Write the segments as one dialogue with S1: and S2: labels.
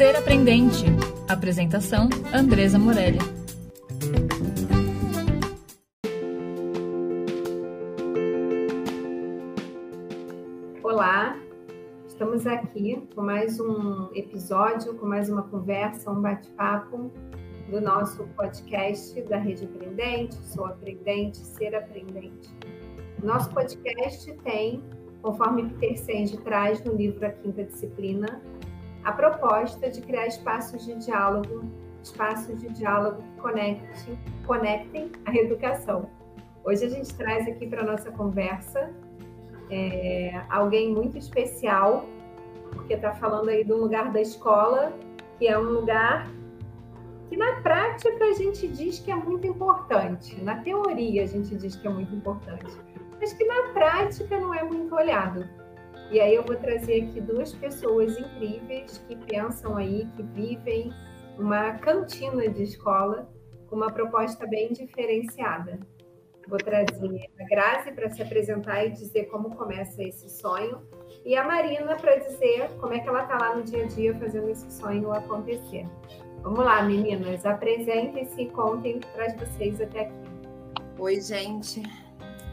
S1: Ser Aprendente. Apresentação: Andresa Morelli.
S2: Olá, estamos aqui com mais um episódio, com mais uma conversa, um bate-papo do nosso podcast da Rede Aprendente, Sou Aprendente, Ser Aprendente. Nosso podcast tem, conforme Peter Senge traz no livro A Quinta Disciplina, a proposta de criar espaços de diálogo, espaços de diálogo que conectem, conectem a educação. Hoje a gente traz aqui para nossa conversa é, alguém muito especial, porque está falando aí do lugar da escola, que é um lugar que na prática a gente diz que é muito importante, na teoria a gente diz que é muito importante, mas que na prática não é muito olhado. E aí eu vou trazer aqui duas pessoas incríveis que pensam aí, que vivem uma cantina de escola com uma proposta bem diferenciada. Vou trazer a Grazi para se apresentar e dizer como começa esse sonho, e a Marina para dizer como é que ela está lá no dia a dia fazendo esse sonho acontecer. Vamos lá, meninas, apresentem-se e contem o que traz vocês até aqui.
S3: Oi, gente.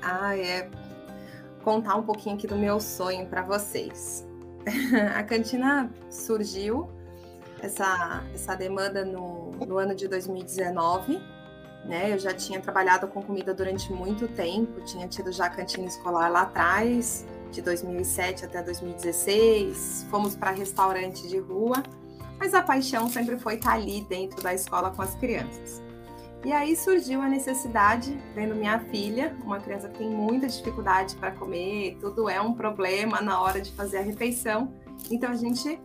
S3: Ah, é contar um pouquinho aqui do meu sonho para vocês. a cantina surgiu, essa, essa demanda no, no ano de 2019. Né? Eu já tinha trabalhado com comida durante muito tempo, tinha tido já cantina escolar lá atrás, de 2007 até 2016. Fomos para restaurante de rua, mas a paixão sempre foi estar ali dentro da escola com as crianças. E aí surgiu a necessidade, vendo minha filha, uma criança que tem muita dificuldade para comer, tudo é um problema na hora de fazer a refeição. Então a gente,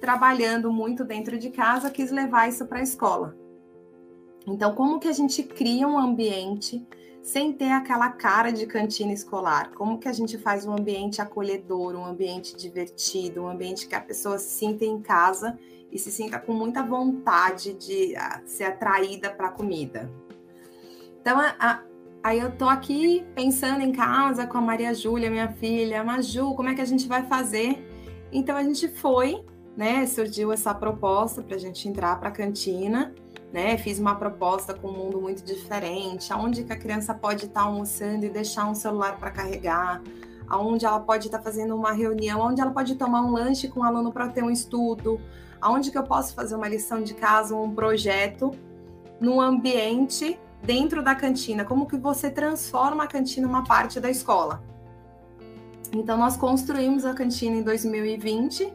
S3: trabalhando muito dentro de casa, quis levar isso para a escola. Então, como que a gente cria um ambiente sem ter aquela cara de cantina escolar? Como que a gente faz um ambiente acolhedor, um ambiente divertido, um ambiente que a pessoa se sinta em casa e se sinta com muita vontade de a, ser atraída para a comida. Então, a, a, aí eu tô aqui pensando em casa com a Maria Júlia, minha filha, Maju, como é que a gente vai fazer? Então a gente foi, né? Surgiu essa proposta para a gente entrar para a cantina, né? Fiz uma proposta com um mundo muito diferente, aonde que a criança pode estar tá almoçando e deixar um celular para carregar, aonde ela pode estar tá fazendo uma reunião, onde ela pode tomar um lanche com o um aluno para ter um estudo, aonde que eu posso fazer uma lição de casa, um projeto no ambiente dentro da cantina, como que você transforma a cantina uma parte da escola. Então nós construímos a cantina em 2020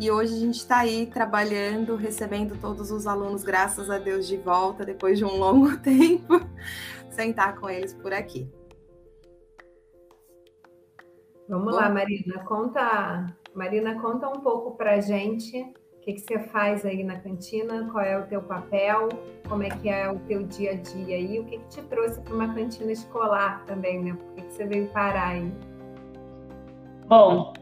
S3: e hoje a gente está aí trabalhando, recebendo todos os alunos, graças a Deus, de volta depois de um longo tempo, sentar com eles por aqui.
S2: Vamos Bom, lá, Marina, conta, Marina, conta um pouco para a gente o que, que você faz aí na cantina? Qual é o teu papel? Como é que é o teu dia a dia aí? O que, que te trouxe para uma cantina escolar também, né? Por que, que você veio parar aí?
S4: Bom,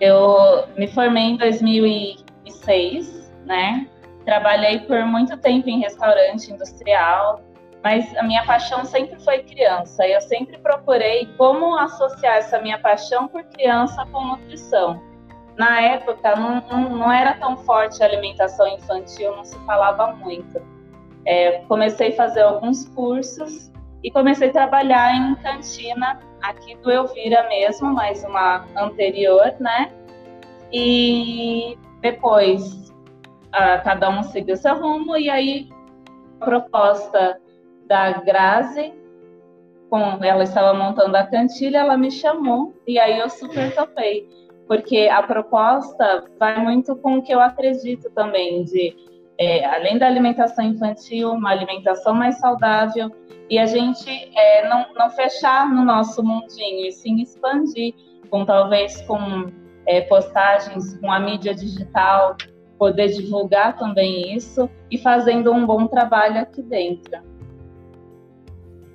S4: eu me formei em 2006, né? Trabalhei por muito tempo em restaurante industrial, mas a minha paixão sempre foi criança. Eu sempre procurei como associar essa minha paixão por criança com nutrição na época não, não, não, era tão forte a alimentação infantil, não se falava muito. É, comecei a fazer alguns cursos e comecei a trabalhar em cantina aqui do Elvira mesmo, mais uma anterior, né? E depois cada um seguiu seu rumo e aí a proposta da Grazi, com ela estava montando a cantilha, ela me chamou e aí eu super topei porque a proposta vai muito com o que eu acredito também, de é, além da alimentação infantil, uma alimentação mais saudável, e a gente é, não, não fechar no nosso mundinho, e sim expandir, com talvez com é, postagens com a mídia digital, poder divulgar também isso e fazendo um bom trabalho aqui dentro.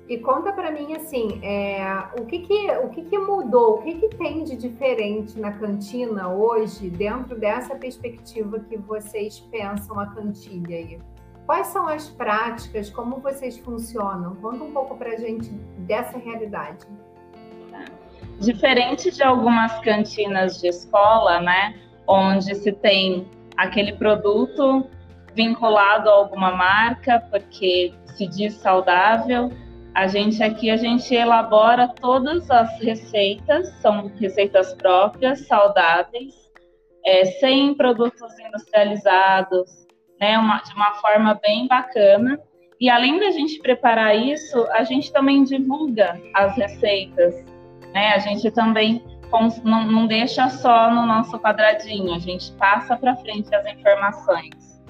S2: E conta para mim assim, é, o que que, o que que mudou, o que que tem de diferente na cantina hoje, dentro dessa perspectiva que vocês pensam a cantilha aí? Quais são as práticas, como vocês funcionam? Conta um pouco para a gente dessa realidade.
S4: Diferente de algumas cantinas de escola, né, onde se tem aquele produto vinculado a alguma marca, porque se diz saudável. A gente aqui a gente elabora todas as receitas, são receitas próprias, saudáveis, é, sem produtos industrializados, né, uma, de uma forma bem bacana. E além da gente preparar isso, a gente também divulga as receitas, né? A gente também não, não deixa só no nosso quadradinho, a gente passa para frente as informações.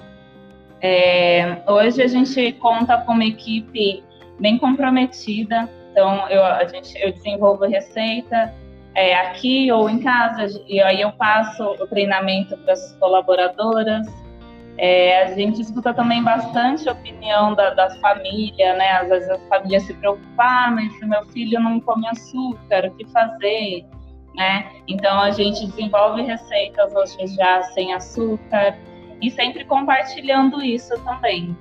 S4: É, hoje a gente conta com uma equipe bem comprometida, então eu, a gente, eu desenvolvo receita é, aqui ou em casa, e aí eu passo o treinamento para as colaboradoras. É, a gente escuta também bastante a opinião da, da família, né? Às vezes a família se preocupa, ah, mas meu filho não come açúcar, o que fazer? Né? Então a gente desenvolve receitas hoje já sem açúcar e sempre compartilhando isso também.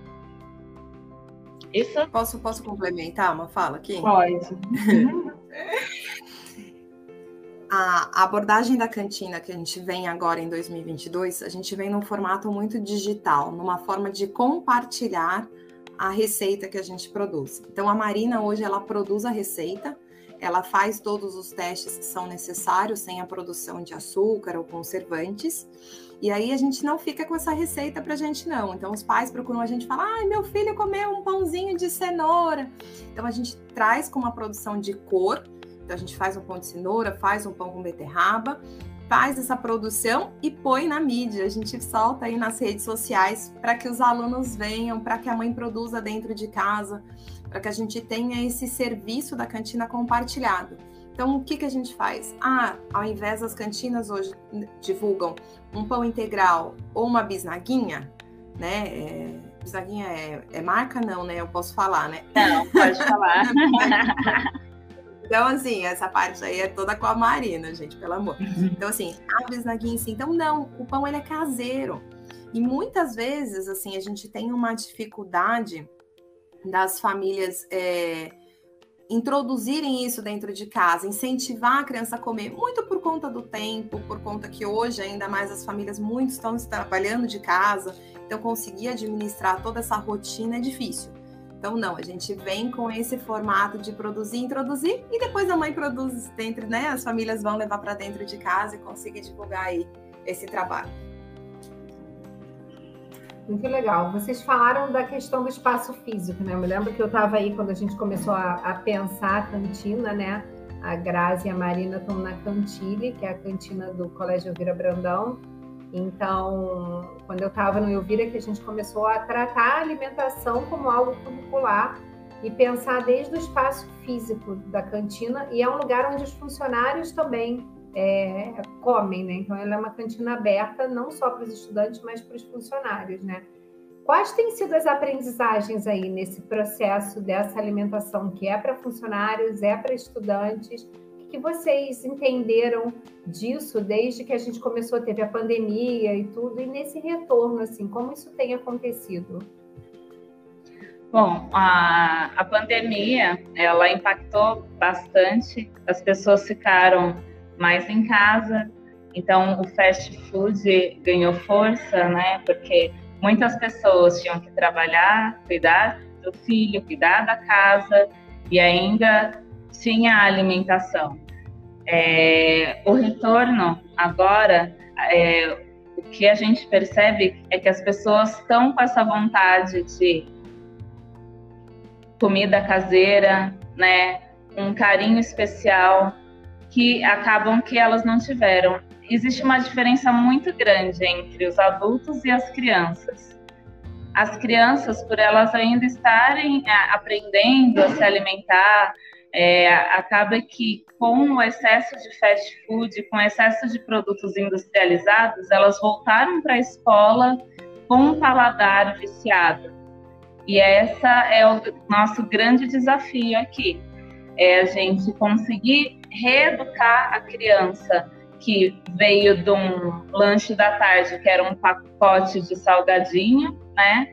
S3: Isso? Posso, posso complementar uma fala aqui?
S4: Pode.
S3: a abordagem da cantina que a gente vem agora em 2022, a gente vem num formato muito digital, numa forma de compartilhar a receita que a gente produz. Então a Marina hoje ela produz a receita, ela faz todos os testes que são necessários sem a produção de açúcar ou conservantes. E aí a gente não fica com essa receita para a gente não. Então os pais procuram a gente e falam: "Ai, meu filho comeu um pãozinho de cenoura". Então a gente traz com uma produção de cor então a gente faz um pão de cenoura, faz um pão com beterraba, faz essa produção e põe na mídia. A gente solta aí nas redes sociais para que os alunos venham, para que a mãe produza dentro de casa, para que a gente tenha esse serviço da cantina compartilhado. Então, o que, que a gente faz? Ah, ao invés das cantinas hoje divulgam um pão integral ou uma bisnaguinha, né? É, bisnaguinha é, é marca? Não, né? Eu posso falar, né?
S4: Não, pode falar.
S3: Então, assim, essa parte aí é toda com a Marina, gente, pelo amor. Uhum. Então, assim, a bisnaguinha, assim, então não, o pão ele é caseiro. E muitas vezes, assim, a gente tem uma dificuldade das famílias é, introduzirem isso dentro de casa, incentivar a criança a comer, muito por conta do tempo, por conta que hoje ainda mais as famílias muito estão trabalhando de casa, então conseguir administrar toda essa rotina é difícil. Então, não, a gente vem com esse formato de produzir, introduzir e depois a mãe produz dentro, né? As famílias vão levar para dentro de casa e conseguir divulgar aí esse trabalho.
S2: Muito legal. Vocês falaram da questão do espaço físico, né? Eu me lembro que eu estava aí quando a gente começou a, a, pensar a cantina, né? A Grazi e a Marina estão na Cantile, que é a cantina do Colégio Vira Brandão. Então, quando eu estava no Elvira, que a gente começou a tratar a alimentação como algo curricular e pensar desde o espaço físico da cantina, e é um lugar onde os funcionários também é, comem, né? Então, ela é uma cantina aberta não só para os estudantes, mas para os funcionários, né? Quais têm sido as aprendizagens aí nesse processo dessa alimentação que é para funcionários, é para estudantes? Que vocês entenderam disso desde que a gente começou, teve a pandemia e tudo, e nesse retorno, assim, como isso tem acontecido?
S4: Bom, a, a pandemia, ela impactou bastante, as pessoas ficaram mais em casa, então o fast food ganhou força, né, porque muitas pessoas tinham que trabalhar, cuidar do filho, cuidar da casa, e ainda tinha a alimentação. É, o retorno agora, é, o que a gente percebe é que as pessoas estão com essa vontade de comida caseira, né, um carinho especial que acabam que elas não tiveram. Existe uma diferença muito grande entre os adultos e as crianças. As crianças, por elas ainda estarem é, aprendendo a se alimentar, é, acaba que com o excesso de fast food, com o excesso de produtos industrializados, elas voltaram para a escola com um paladar viciado. E essa é o nosso grande desafio aqui, é a gente conseguir reeducar a criança que veio de um lanche da tarde, que era um pacote de salgadinho, né,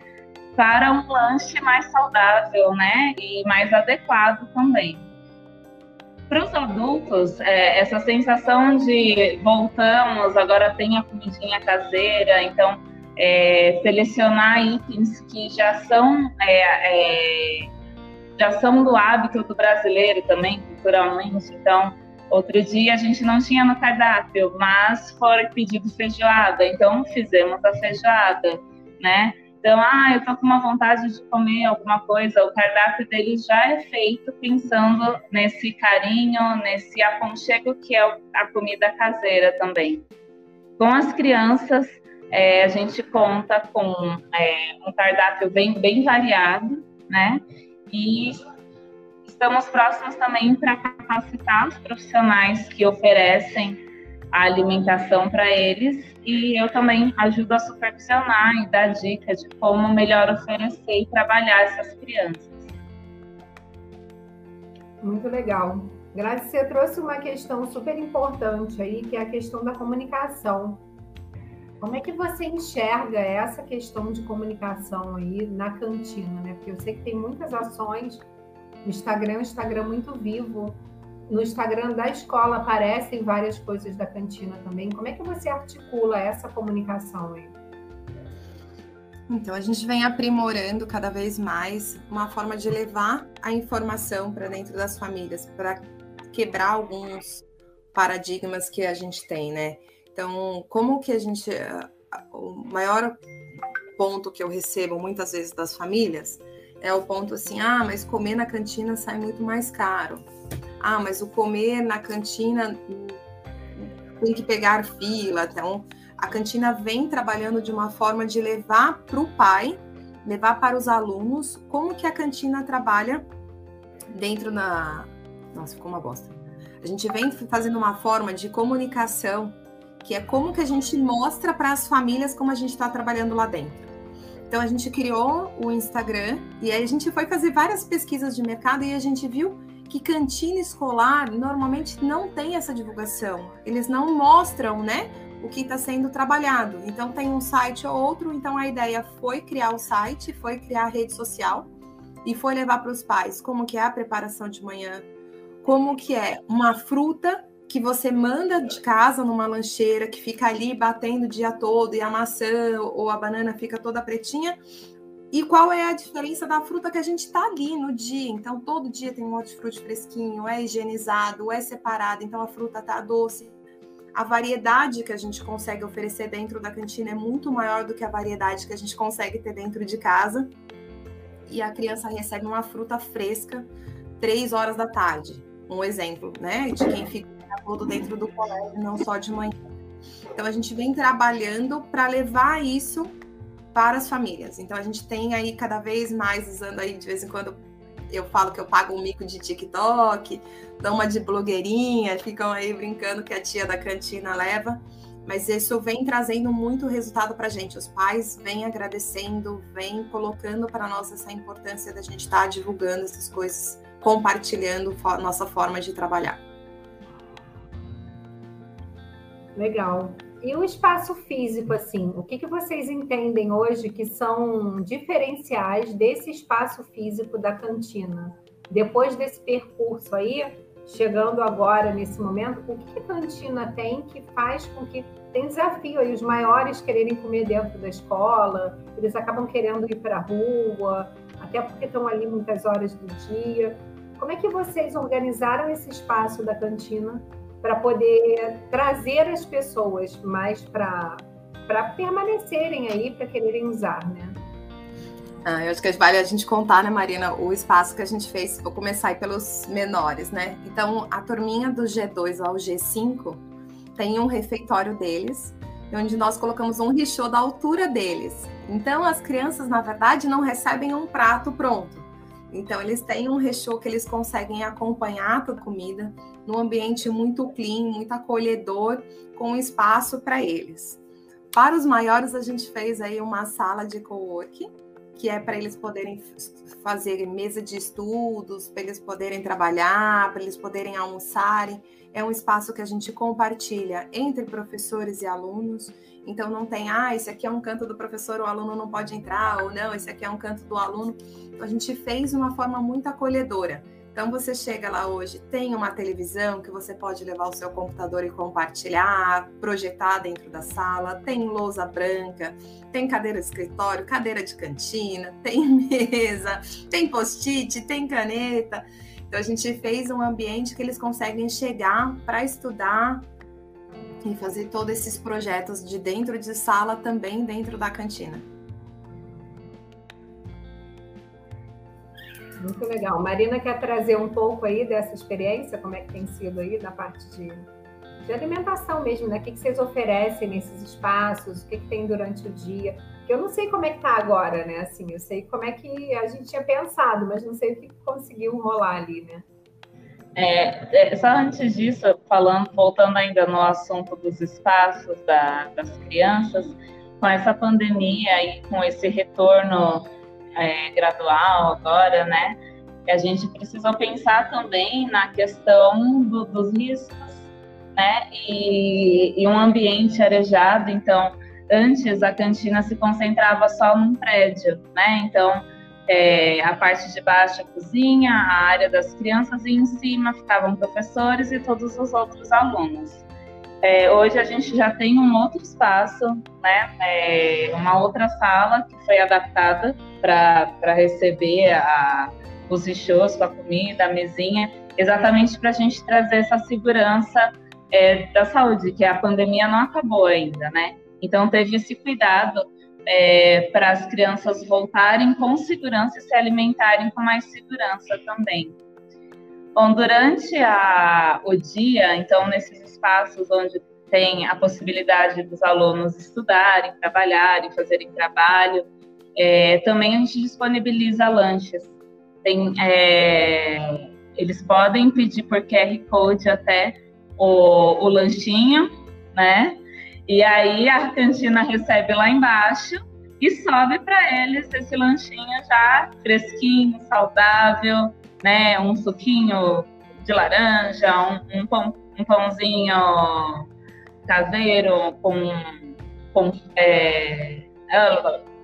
S4: para um lanche mais saudável, né, e mais adequado também. Para os adultos, é, essa sensação de voltamos, agora tem a comidinha caseira, então é, selecionar itens que já são é, é, já são do hábito do brasileiro também, culturalmente. Então, outro dia a gente não tinha no cardápio, mas foi pedido feijoada, então fizemos a feijoada, né? Então, ah, eu tô com uma vontade de comer alguma coisa, o cardápio deles já é feito pensando nesse carinho, nesse aconchego que é a comida caseira também. Com as crianças, é, a gente conta com é, um cardápio bem, bem variado, né? E estamos próximos também para capacitar os profissionais que oferecem a alimentação para eles e eu também ajudo a supervisionar e dar dicas de como melhor oferecer e trabalhar essas crianças.
S2: Muito legal. Grazi, você trouxe uma questão super importante aí, que é a questão da comunicação. Como é que você enxerga essa questão de comunicação aí na cantina, né? Porque eu sei que tem muitas ações. O Instagram é um Instagram muito vivo. No Instagram da escola aparecem várias coisas da cantina também. Como é que você articula essa comunicação aí?
S3: Então, a gente vem aprimorando cada vez mais uma forma de levar a informação para dentro das famílias, para quebrar alguns paradigmas que a gente tem, né? Então, como que a gente. O maior ponto que eu recebo muitas vezes das famílias é o ponto assim: ah, mas comer na cantina sai muito mais caro. Ah, mas o comer na cantina tem que pegar fila. Então, a cantina vem trabalhando de uma forma de levar para o pai, levar para os alunos, como que a cantina trabalha dentro da. Nossa, ficou uma bosta. A gente vem fazendo uma forma de comunicação que é como que a gente mostra para as famílias como a gente está trabalhando lá dentro. Então a gente criou o Instagram e aí a gente foi fazer várias pesquisas de mercado e a gente viu que cantina escolar normalmente não tem essa divulgação. Eles não mostram, né, o que está sendo trabalhado. Então tem um site ou outro. Então a ideia foi criar o site, foi criar a rede social e foi levar para os pais como que é a preparação de manhã, como que é uma fruta que você manda de casa numa lancheira que fica ali batendo o dia todo e a maçã ou a banana fica toda pretinha. E qual é a diferença da fruta que a gente está ali no dia? Então, todo dia tem um hortifruti fresquinho, é higienizado, é separado, então a fruta está doce. A variedade que a gente consegue oferecer dentro da cantina é muito maior do que a variedade que a gente consegue ter dentro de casa. E a criança recebe uma fruta fresca três horas da tarde. Um exemplo, né? De quem fica todo dentro do colégio, não só de manhã. Então a gente vem trabalhando para levar isso para as famílias. Então a gente tem aí cada vez mais usando aí de vez em quando eu falo que eu pago um mico de TikTok, dou uma de blogueirinha, ficam aí brincando que a tia da cantina leva. Mas isso vem trazendo muito resultado para a gente. Os pais vêm agradecendo, vêm colocando para nós essa importância da gente estar tá divulgando essas coisas, compartilhando nossa forma de trabalhar.
S2: Legal. E o espaço físico, assim, o que, que vocês entendem hoje que são diferenciais desse espaço físico da cantina? Depois desse percurso aí, chegando agora nesse momento, o que, que a cantina tem que faz com que tem desafio aí os maiores quererem comer dentro da escola, eles acabam querendo ir para a rua, até porque estão ali muitas horas do dia. Como é que vocês organizaram esse espaço da cantina para poder trazer as pessoas mais para permanecerem aí, para quererem usar, né?
S3: Ah, eu acho que vale a gente contar, né, Marina, o espaço que a gente fez. Vou começar aí pelos menores, né? Então, a turminha do G2 ao G5 tem um refeitório deles, onde nós colocamos um richô da altura deles. Então, as crianças, na verdade, não recebem um prato pronto. Então, eles têm um recheio que eles conseguem acompanhar a comida num ambiente muito clean, muito acolhedor, com espaço para eles. Para os maiores, a gente fez aí uma sala de co-work, que é para eles poderem fazer mesa de estudos, para eles poderem trabalhar, para eles poderem almoçarem. É um espaço que a gente compartilha entre professores e alunos. Então não tem, ah, esse aqui é um canto do professor, o aluno não pode entrar, ou não, esse aqui é um canto do aluno. Então, a gente fez uma forma muito acolhedora. Então você chega lá hoje, tem uma televisão que você pode levar o seu computador e compartilhar, projetar dentro da sala, tem lousa branca, tem cadeira de escritório, cadeira de cantina, tem mesa, tem post-it, tem caneta. Então a gente fez um ambiente que eles conseguem chegar para estudar e fazer todos esses projetos de dentro de sala também dentro da cantina.
S2: Muito legal. Marina quer trazer um pouco aí dessa experiência, como é que tem sido aí na parte de, de alimentação mesmo, né? O que, que vocês oferecem nesses espaços, o que, que tem durante o dia. Eu não sei como é que tá agora, né? Assim, eu sei como é que a gente tinha pensado, mas não sei o que conseguiu rolar ali, né?
S4: É, é, só antes disso, falando, voltando ainda no assunto dos espaços da, das crianças, com essa pandemia e com esse retorno é, gradual agora, né? A gente precisou pensar também na questão do, dos riscos, né? E, e, um ambiente arejado. Então, antes a cantina se concentrava só num prédio, né? Então, é, a parte de baixo a cozinha, a área das crianças e em cima ficavam professores e todos os outros alunos. É, hoje a gente já tem um outro espaço, né? É, uma outra sala que foi adaptada para receber a, os shows com a comida, a mesinha, exatamente para a gente trazer essa segurança é, da saúde, que a pandemia não acabou ainda, né? Então teve esse cuidado é, para as crianças voltarem com segurança e se alimentarem com mais segurança também. Bom, durante a, o dia, então, nesses espaços onde tem a possibilidade dos alunos estudarem, trabalharem, fazerem trabalho, é, também a gente disponibiliza lanches. Tem, é, eles podem pedir por QR Code até o, o lanchinho, né? E aí a cantina recebe lá embaixo e sobe para eles esse lanchinho já fresquinho, saudável, né? Um suquinho de laranja, um, um, pão, um pãozinho caseiro com, com é,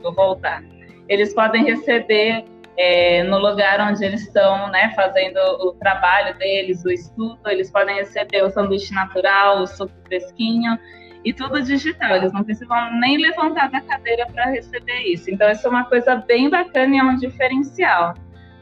S4: vou voltar. Eles podem receber é, no lugar onde eles estão, né, fazendo o trabalho deles, o estudo, eles podem receber o sanduíche natural, o suco fresquinho e tudo digital. Eles não precisam nem levantar da cadeira para receber isso. Então, isso é uma coisa bem bacana e é um diferencial.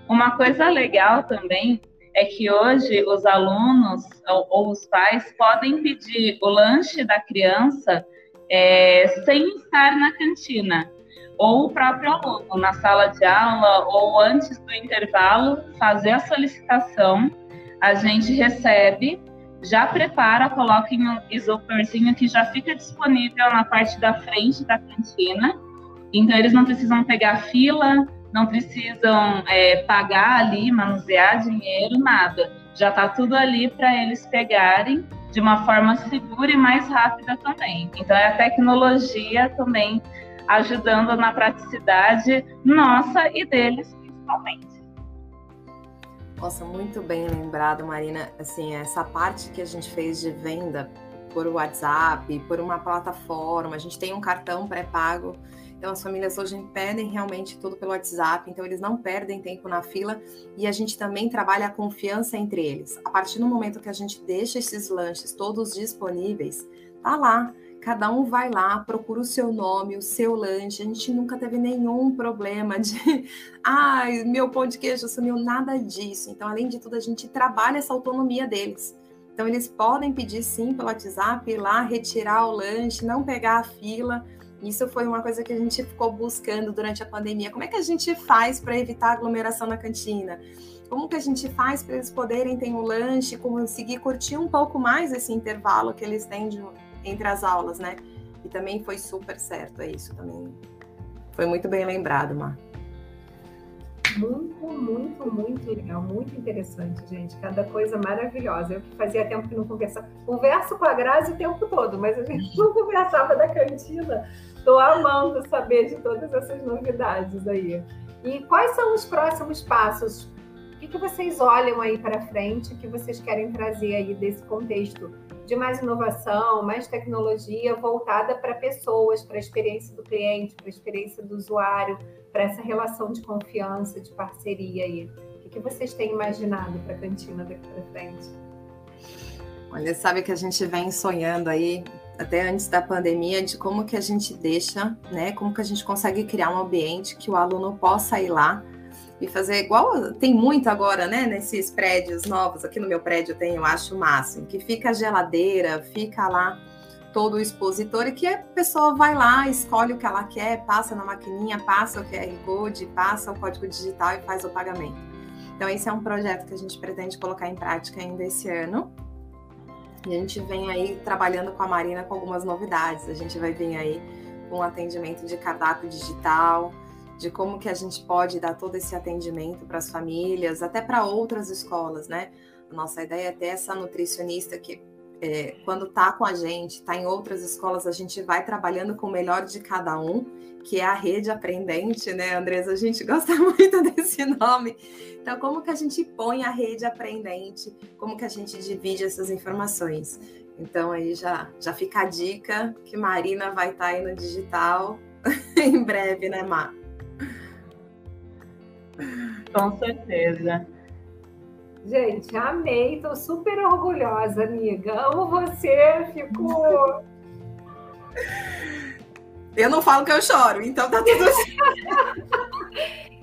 S4: Uma coisa legal também é que hoje os alunos ou, ou os pais podem pedir o lanche da criança é, sem estar na cantina, ou o próprio aluno na sala de aula ou antes do intervalo fazer a solicitação, a gente recebe, já prepara, coloca em um isoporzinho que já fica disponível na parte da frente da cantina. Então eles não precisam pegar fila, não precisam é, pagar ali, manusear dinheiro, nada. Já está tudo ali para eles pegarem de uma forma segura e mais rápida também. Então, é a tecnologia também ajudando na praticidade nossa e deles, principalmente.
S3: Nossa, muito bem lembrado, Marina. Assim, essa parte que a gente fez de venda por WhatsApp, por uma plataforma, a gente tem um cartão pré-pago então, as famílias hoje pedem realmente tudo pelo WhatsApp, então eles não perdem tempo na fila e a gente também trabalha a confiança entre eles. A partir do momento que a gente deixa esses lanches todos disponíveis, tá lá. Cada um vai lá, procura o seu nome, o seu lanche. A gente nunca teve nenhum problema de, ai, ah, meu pão de queijo sumiu, nada disso. Então, além de tudo, a gente trabalha essa autonomia deles. Então, eles podem pedir sim pelo WhatsApp, ir lá, retirar o lanche, não pegar a fila isso foi uma coisa que a gente ficou buscando durante a pandemia. Como é que a gente faz para evitar aglomeração na cantina? Como que a gente faz para eles poderem ter um lanche, conseguir curtir um pouco mais esse intervalo que eles têm de, entre as aulas, né? E também foi super certo, é isso também. Foi muito bem lembrado, Mar.
S2: Muito, muito, muito legal, muito interessante, gente. Cada coisa maravilhosa. Eu que fazia tempo que não conversava. Converso com a Grazi o tempo todo, mas a gente não conversava da cantina. Estou amando saber de todas essas novidades aí. E quais são os próximos passos? O que, que vocês olham aí para frente, que vocês querem trazer aí desse contexto de mais inovação, mais tecnologia voltada para pessoas, para a experiência do cliente, para a experiência do usuário, para essa relação de confiança, de parceria aí. O que, vocês têm imaginado para a cantina daqui para frente?
S3: Olha, sabe que a gente vem sonhando aí até antes da pandemia de como que a gente deixa, né? Como que a gente consegue criar um ambiente que o aluno possa ir lá e fazer igual tem muito agora, né? Nesses prédios novos, aqui no meu prédio tem, eu acho o máximo, que fica a geladeira, fica lá todo o expositor e que a pessoa vai lá, escolhe o que ela quer, passa na maquininha, passa o QR Code, passa o código digital e faz o pagamento. Então, esse é um projeto que a gente pretende colocar em prática ainda esse ano. E a gente vem aí trabalhando com a Marina com algumas novidades. A gente vai vir aí com um atendimento de cardápio digital, de como que a gente pode dar todo esse atendimento para as famílias, até para outras escolas, né? A nossa ideia é ter essa nutricionista que, é, quando está com a gente, está em outras escolas, a gente vai trabalhando com o melhor de cada um, que é a rede aprendente, né, Andresa? A gente gosta muito desse nome. Então, como que a gente põe a rede aprendente? Como que a gente divide essas informações? Então, aí já, já fica a dica que Marina vai estar tá aí no digital em breve, né, Mar?
S4: Com certeza.
S2: Gente, amei, tô super orgulhosa, amiga. Amo você, fico.
S3: Eu não falo que eu choro, então tá tudo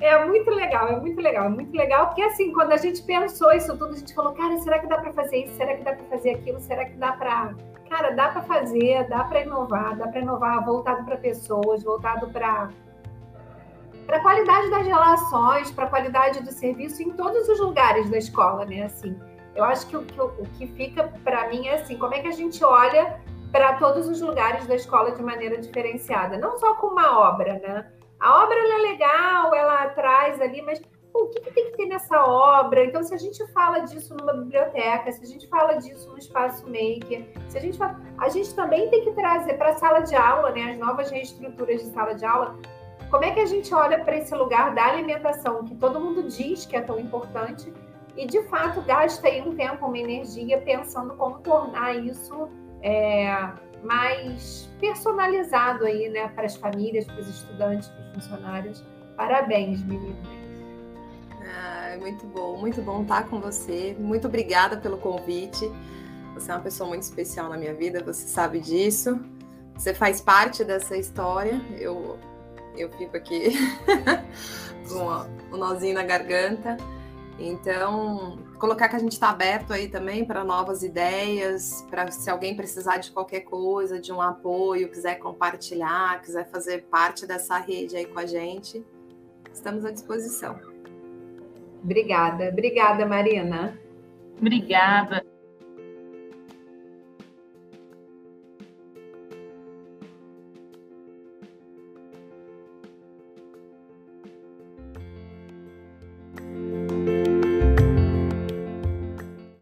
S2: É muito legal, é muito legal, é muito legal, porque assim, quando a gente pensou isso tudo, a gente falou, cara, será que dá para fazer isso? Será que dá para fazer aquilo? Será que dá para. Cara, dá para fazer, dá para inovar, dá para inovar voltado para pessoas, voltado para para a qualidade das relações, para a qualidade do serviço em todos os lugares da escola, né? Assim, eu acho que o, que, o que fica para mim é assim, como é que a gente olha para todos os lugares da escola de maneira diferenciada, não só com uma obra, né? A obra é legal, ela traz ali, mas pô, o que, que, tem que ter nessa obra? Então, se a gente fala disso numa biblioteca, se a gente fala disso no espaço maker, se a gente fala, a gente também tem que trazer para a sala de aula, né? As novas reestruturas de sala de aula, como é que a gente olha para esse lugar da alimentação, que todo mundo diz que é tão importante, e de fato gasta aí um tempo, uma energia pensando como tornar isso é, mais personalizado aí, né, para as famílias, para os estudantes, para os funcionários. Parabéns, meninas.
S3: Ah, é muito bom, muito bom estar com você. Muito obrigada pelo convite. Você é uma pessoa muito especial na minha vida, você sabe disso. Você faz parte dessa história. Eu eu fico aqui com o nozinho na garganta. Então, colocar que a gente está aberto aí também para novas ideias, para se alguém precisar de qualquer coisa, de um apoio, quiser compartilhar, quiser fazer parte dessa rede aí com a gente, estamos à disposição.
S2: Obrigada, obrigada, Marina.
S4: Obrigada.